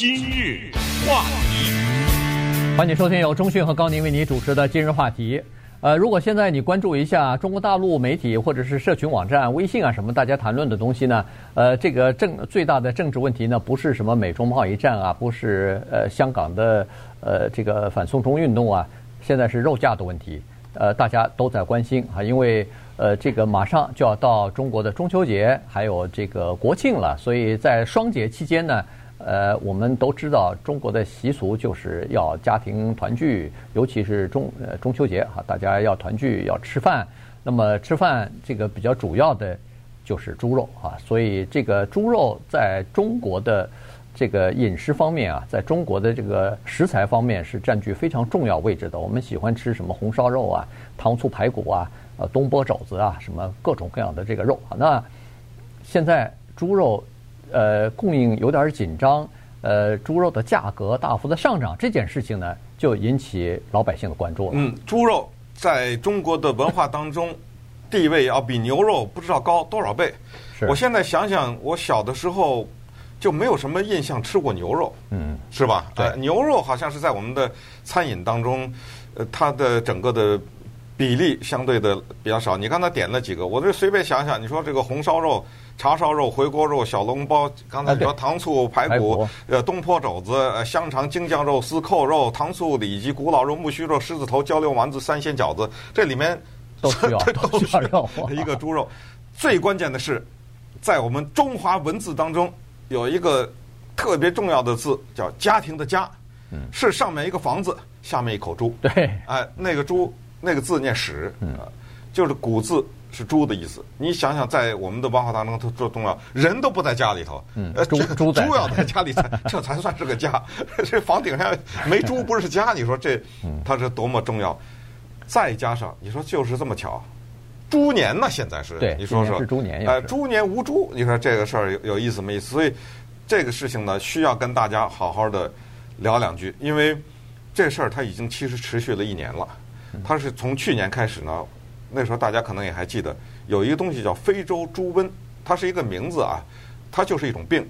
今日话题，欢迎收听由中讯和高宁为你主持的今日话题。呃，如果现在你关注一下中国大陆媒体或者是社群网站、微信啊什么，大家谈论的东西呢？呃，这个政最大的政治问题呢，不是什么美中贸易战啊，不是呃香港的呃这个反送中运动啊，现在是肉价的问题。呃，大家都在关心啊，因为呃这个马上就要到中国的中秋节，还有这个国庆了，所以在双节期间呢。呃，我们都知道中国的习俗就是要家庭团聚，尤其是中呃中秋节哈，大家要团聚要吃饭。那么吃饭这个比较主要的就是猪肉啊，所以这个猪肉在中国的这个饮食方面啊，在中国的这个食材方面是占据非常重要位置的。我们喜欢吃什么红烧肉啊、糖醋排骨啊、呃东坡肘子啊，什么各种各样的这个肉啊。那现在猪肉。呃，供应有点紧张，呃，猪肉的价格大幅的上涨，这件事情呢，就引起老百姓的关注了。嗯，猪肉在中国的文化当中地位要比牛肉不知道高多少倍。是。我现在想想，我小的时候就没有什么印象吃过牛肉，嗯，是吧？对，呃，牛肉好像是在我们的餐饮当中，呃，它的整个的比例相对的比较少。你刚才点了几个，我就随便想想，你说这个红烧肉。叉烧肉、回锅肉、小笼包，刚才说糖醋排骨，呃，东坡肘子、呃，香肠、京酱肉丝、扣肉、糖醋里脊、古老肉、木须肉、狮子头、焦溜丸子、三鲜饺子，这里面都需要 都需要一个猪肉。最关键的是，在我们中华文字当中有一个特别重要的字，叫“家庭”的“家”，是上面一个房子，下面一口猪。对，哎，那个猪那个字念“史”，就是古字。是猪的意思，你想想，在我们的文化当中，它多重要，人都不在家里头，嗯，猪猪猪要在家里才 这才算是个家。这房顶上没猪不是家，你说这它是多么重要？再加上你说就是这么巧，猪年呢，现在是对，你说说是猪年，呃，猪年无猪，你说这个事儿有有意思没意思？所以这个事情呢，需要跟大家好好的聊两句，因为这事儿它已经其实持续了一年了，它是从去年开始呢。那时候大家可能也还记得，有一个东西叫非洲猪瘟，它是一个名字啊，它就是一种病。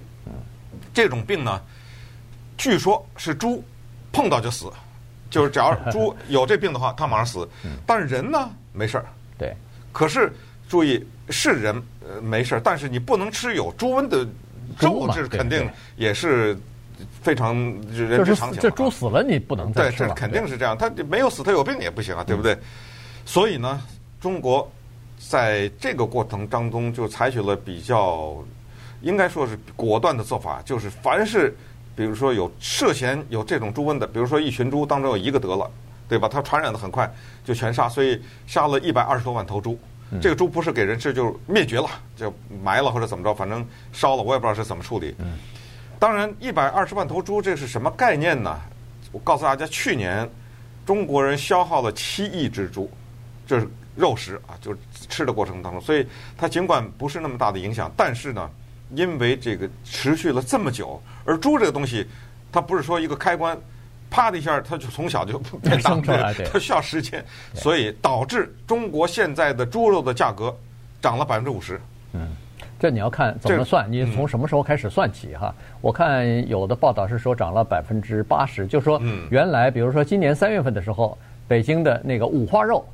这种病呢，据说是猪碰到就死，就是假如 猪有这病的话，它马上死。但是人呢，没事儿。对。可是注意，是人呃没事儿，但是你不能吃有猪瘟的肉，这是肯定也是非常人之常情。这猪死了你不能再吃了。对，这肯定是这样。它没有死，它有病也不行啊，对不对？所以呢。中国在这个过程当中就采取了比较，应该说是果断的做法，就是凡是比如说有涉嫌有这种猪瘟的，比如说一群猪当中有一个得了，对吧？它传染的很快，就全杀，所以杀了一百二十多万头猪。这个猪不是给人吃，就灭绝了，就埋了或者怎么着，反正烧了，我也不知道是怎么处理。当然，一百二十万头猪这是什么概念呢？我告诉大家，去年中国人消耗了七亿只猪，这是。肉食啊，就是吃的过程当中，所以它尽管不是那么大的影响，但是呢，因为这个持续了这么久，而猪这个东西，它不是说一个开关，啪的一下，它就从小就变大，它需要时间，所以导致中国现在的猪肉的价格涨了百分之五十。嗯，这你要看怎么算，你从什么时候开始算起哈？我看有的报道是说涨了百分之八十，就是说原来比如说今年三月份的时候，北京的那个五花肉。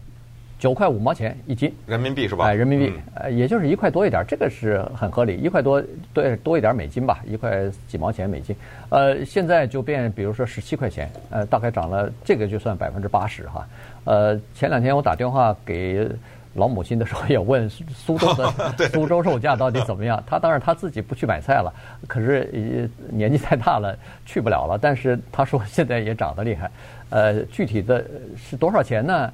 九块五毛钱一斤，人民币是吧？哎，人民币，呃，也就是一块多一点，这个是很合理，一块多对多一点美金吧，一块几毛钱美金。呃，现在就变，比如说十七块钱，呃，大概涨了，这个就算百分之八十哈。呃，前两天我打电话给老母亲的时候，也问苏州的 苏州肉价到底怎么样。他当然他自己不去买菜了，可是年纪太大了，去不了了。但是他说现在也涨得厉害，呃，具体的是多少钱呢？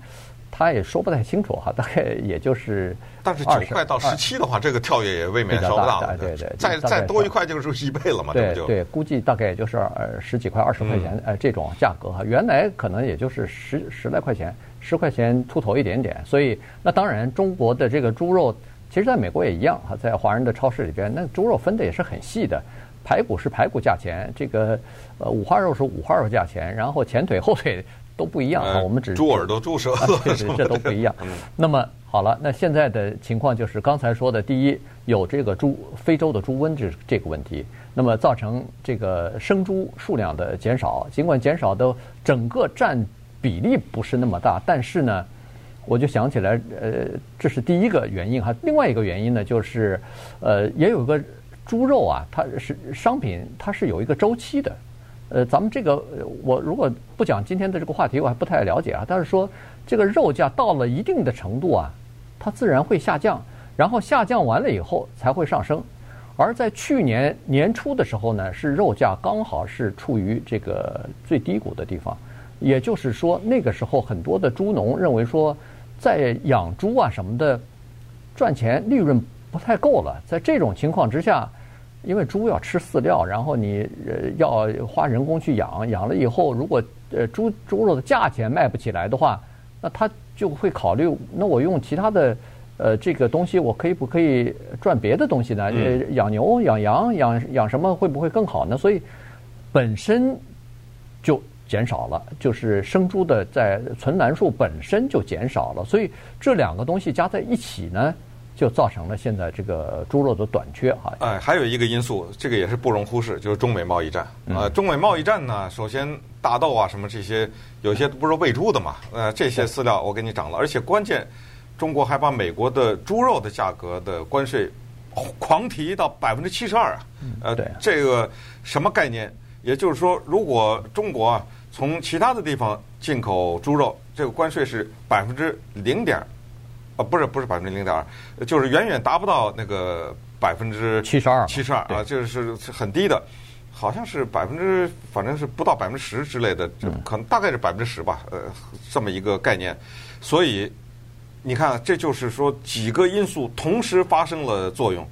他也说不太清楚哈，大概也就是，但是九块到十七的话，这个跳跃也未免稍大了。对对，再再多一块就是一倍了嘛，对对，估计大概也就是呃十几块、二十块钱呃这种价格哈，原来可能也就是十十来块钱，十块钱出头一点点。所以那当然，中国的这个猪肉，其实在美国也一样哈，在华人的超市里边，那猪肉分的也是很细的。排骨是排骨价钱，这个呃五花肉是五花肉价钱，然后前腿后腿都不一样啊。我们只猪耳朵、猪舌，对对，这都不一样。那么好了，那现在的情况就是刚才说的，第一有这个猪非洲的猪瘟这这个问题，那么造成这个生猪数量的减少，尽管减少的整个占比例不是那么大，但是呢。我就想起来，呃，这是第一个原因哈。另外一个原因呢，就是，呃，也有个猪肉啊，它是商品，它是有一个周期的。呃，咱们这个我如果不讲今天的这个话题，我还不太了解啊。但是说这个肉价到了一定的程度啊，它自然会下降，然后下降完了以后才会上升。而在去年年初的时候呢，是肉价刚好是处于这个最低谷的地方，也就是说那个时候很多的猪农认为说。在养猪啊什么的，赚钱利润不太够了。在这种情况之下，因为猪要吃饲料，然后你呃要花人工去养，养了以后，如果呃猪猪肉的价钱卖不起来的话，那他就会考虑，那我用其他的呃这个东西，我可以不可以赚别的东西呢？呃，养牛、养羊、养养什么会不会更好呢？所以本身就。减少了，就是生猪的在存栏数本身就减少了，所以这两个东西加在一起呢，就造成了现在这个猪肉的短缺哈。哎，还有一个因素，这个也是不容忽视，就是中美贸易战。呃，中美贸易战呢，首先大豆啊什么这些，有些不是喂猪的嘛，呃，这些饲料我给你涨了，而且关键，中国还把美国的猪肉的价格的关税狂提到百分之七十二啊。呃，这个什么概念？也就是说，如果中国啊。从其他的地方进口猪肉，这个关税是百分之零点，啊，不是不是百分之零点二，就是远远达不到那个百分之七十二，七十二啊，就是是很低的，好像是百分之，反正是不到百分之十之类的，就可能大概是百分之十吧，呃，这么一个概念。所以你看，这就是说几个因素同时发生了作用。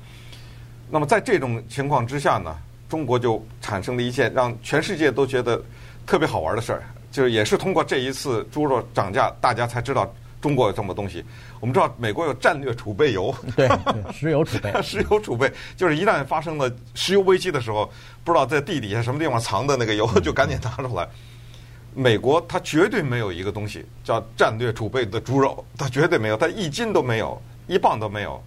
那么在这种情况之下呢，中国就产生了一件让全世界都觉得。特别好玩的事儿，就是也是通过这一次猪肉涨价，大家才知道中国有这么东西。我们知道美国有战略储备油，对，石油储备，石油储备就是一旦发生了石油危机的时候，不知道在地底下什么地方藏的那个油，就赶紧拿出来。美国它绝对没有一个东西叫战略储备的猪肉，它绝对没有，它一斤都没有，一磅都没有。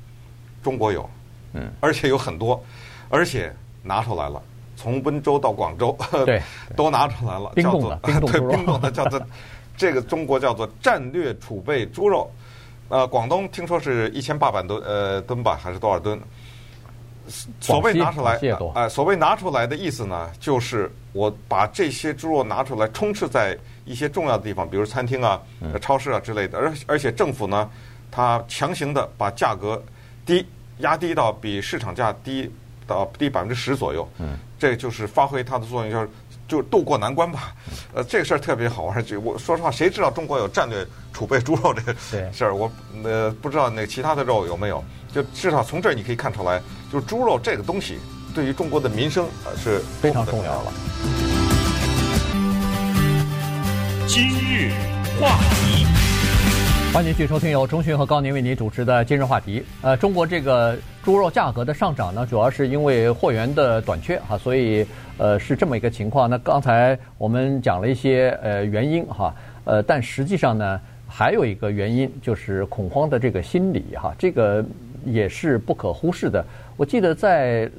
中国有，嗯，而且有很多，而且拿出来了。从温州到广州，对，都拿出来了，冰冻的，对，冰冻的叫做这个中国叫做战略储备猪肉。呃，广东听说是一千八百吨呃吨吧，还是多少吨？所谓拿出来，哎、呃，所谓拿出来的意思呢，就是我把这些猪肉拿出来充斥在一些重要的地方，比如餐厅啊、超市啊之类的，而而且政府呢，它强行的把价格低压低到比市场价低到低百分之十左右。嗯。这就是发挥它的作用，就是就渡过难关吧。呃，这个事儿特别好玩。就我说实话，谁知道中国有战略储备猪肉这个事儿？我呃不知道那其他的肉有没有。就至少从这儿你可以看出来，就是猪肉这个东西对于中国的民生是非常重要了。今日话题，欢迎继续收听由钟迅和高宁为您主持的今日话题。呃，中国这个。猪肉价格的上涨呢，主要是因为货源的短缺啊，所以呃是这么一个情况。那刚才我们讲了一些呃原因哈，呃，但实际上呢，还有一个原因就是恐慌的这个心理哈，这个也是不可忽视的。我记得在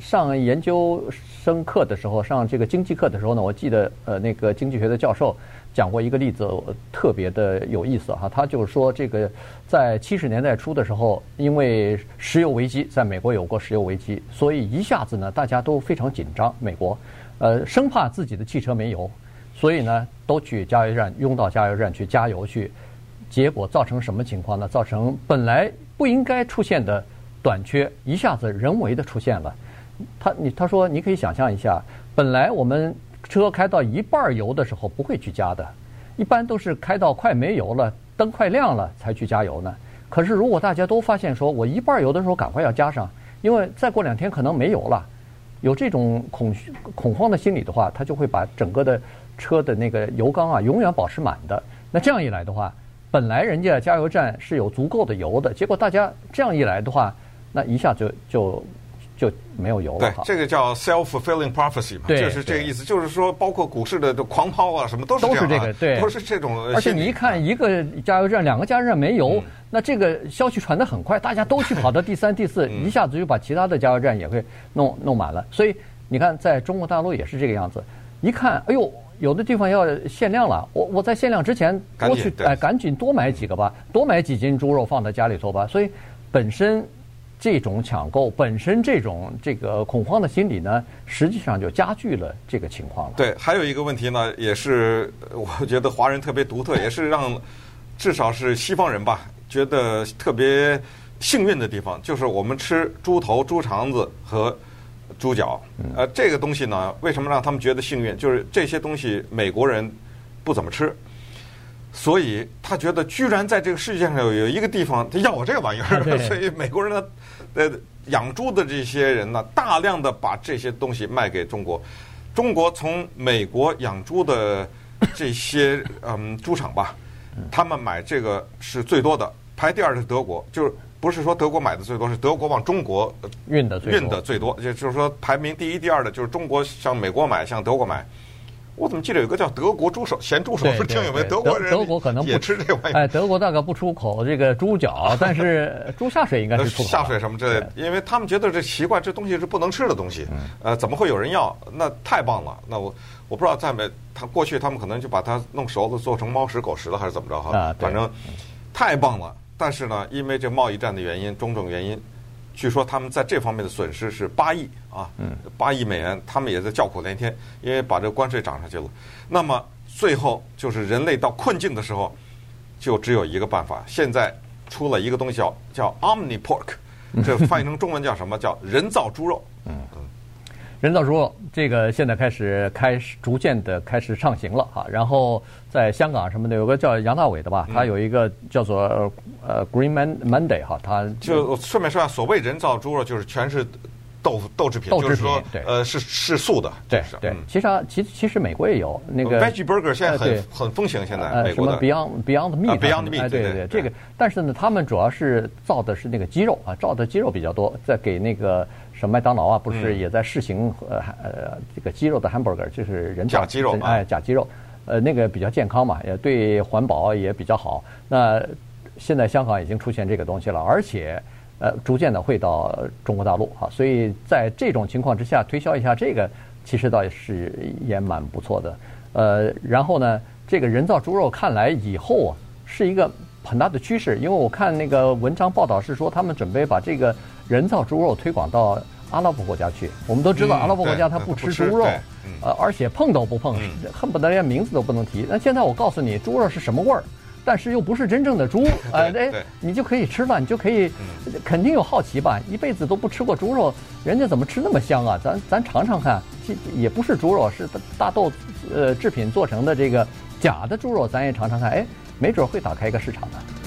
上研究生课的时候，上这个经济课的时候呢，我记得呃那个经济学的教授。讲过一个例子，特别的有意思哈。他就是说，这个在七十年代初的时候，因为石油危机，在美国有过石油危机，所以一下子呢，大家都非常紧张。美国，呃，生怕自己的汽车没油，所以呢，都去加油站，拥到加油站去加油去。结果造成什么情况呢？造成本来不应该出现的短缺，一下子人为的出现了。他你他说，你可以想象一下，本来我们。车开到一半油的时候不会去加的，一般都是开到快没油了，灯快亮了才去加油呢。可是如果大家都发现说我一半油的时候赶快要加上，因为再过两天可能没油了，有这种恐恐慌的心理的话，他就会把整个的车的那个油缸啊永远保持满的。那这样一来的话，本来人家加油站是有足够的油的，结果大家这样一来的话，那一下就就就没有油了。对，这个叫 self-fulfilling prophecy 嘛，就是这个意思。就是说，包括股市的狂抛啊，什么都是这样、啊、都是这个，对，都是这种。而且你一看，一个加油站、两个加油站没油，嗯、那这个消息传得很快，大家都去跑到第三、第四，一下子就把其他的加油站也会弄弄满了。所以你看，在中国大陆也是这个样子。一看，哎呦，有的地方要限量了，我我在限量之前多去哎，赶紧多买几个吧，多买几斤猪肉放在家里头吧。所以本身。这种抢购本身这种这个恐慌的心理呢，实际上就加剧了这个情况了。对，还有一个问题呢，也是我觉得华人特别独特，也是让至少是西方人吧觉得特别幸运的地方，就是我们吃猪头、猪肠子和猪脚。呃，这个东西呢，为什么让他们觉得幸运？就是这些东西美国人不怎么吃。所以他觉得，居然在这个世界上有有一个地方，他要我这个玩意儿，所以美国人呢，呃，养猪的这些人呢，大量的把这些东西卖给中国。中国从美国养猪的这些 嗯猪场吧，他们买这个是最多的，排第二的是德国，就是不是说德国买的最多，是德国往中国运的运的最多，也就是说排名第一、第二的就是中国向美国买，向德国买。我怎么记得有个叫德国猪手咸猪手，不是挺有名？德国人德国可能不吃这玩意儿。哎，德国大概不出口这个猪脚，但是猪下水应该是出口。下水什么之类的，因为他们觉得这奇怪，这东西是不能吃的东西。呃，怎么会有人要？那太棒了。那我我不知道在没他过去，他们可能就把它弄熟了，做成猫食狗食了，还是怎么着哈？啊，反正太棒了。但是呢，因为这贸易战的原因，种种原因。据说他们在这方面的损失是八亿啊，八亿美元，他们也在叫苦连天，因为把这个关税涨上去了。那么最后就是人类到困境的时候，就只有一个办法。现在出了一个东西叫叫 Omni Pork，这翻译成中文叫什么？叫人造猪肉。嗯。人造猪肉，这个现在开始开始逐渐的开始上行了哈。然后在香港什么的，有个叫杨大伟的吧，他有一个叫做呃 Green Man Monday 哈，他就顺便说下，所谓人造猪肉就是全是豆豆制品，豆制品，就是说呃是是素的，对对。其实啊，其其实美国也有那个 Veggie Burger，现在很很风行，现在美国的 Beyond Beyond Meat，Beyond Meat，对对对，这个但是呢，他们主要是造的是那个鸡肉啊，造的鸡肉比较多，在给那个。什么麦当劳啊，不是也在试行呃呃这个鸡肉的 hamburger，就是人假鸡肉，哎，假鸡肉，呃，那个比较健康嘛，也对环保也比较好。那现在香港已经出现这个东西了，而且呃，逐渐的会到中国大陆哈，所以在这种情况之下推销一下这个，其实倒是也蛮不错的。呃，然后呢，这个人造猪肉看来以后啊是一个很大的趋势，因为我看那个文章报道是说他们准备把这个。人造猪肉推广到阿拉伯国家去，我们都知道阿拉伯国家它不吃猪肉，呃，而且碰都不碰，恨不得连名字都不能提。那现在我告诉你，猪肉是什么味儿，但是又不是真正的猪，哎，哎，你就可以吃了，你就可以，肯定有好奇吧？一辈子都不吃过猪肉，人家怎么吃那么香啊？咱咱尝尝看，也不是猪肉，是大豆呃制品做成的这个假的猪肉，咱也尝尝看，哎，没准会打开一个市场的。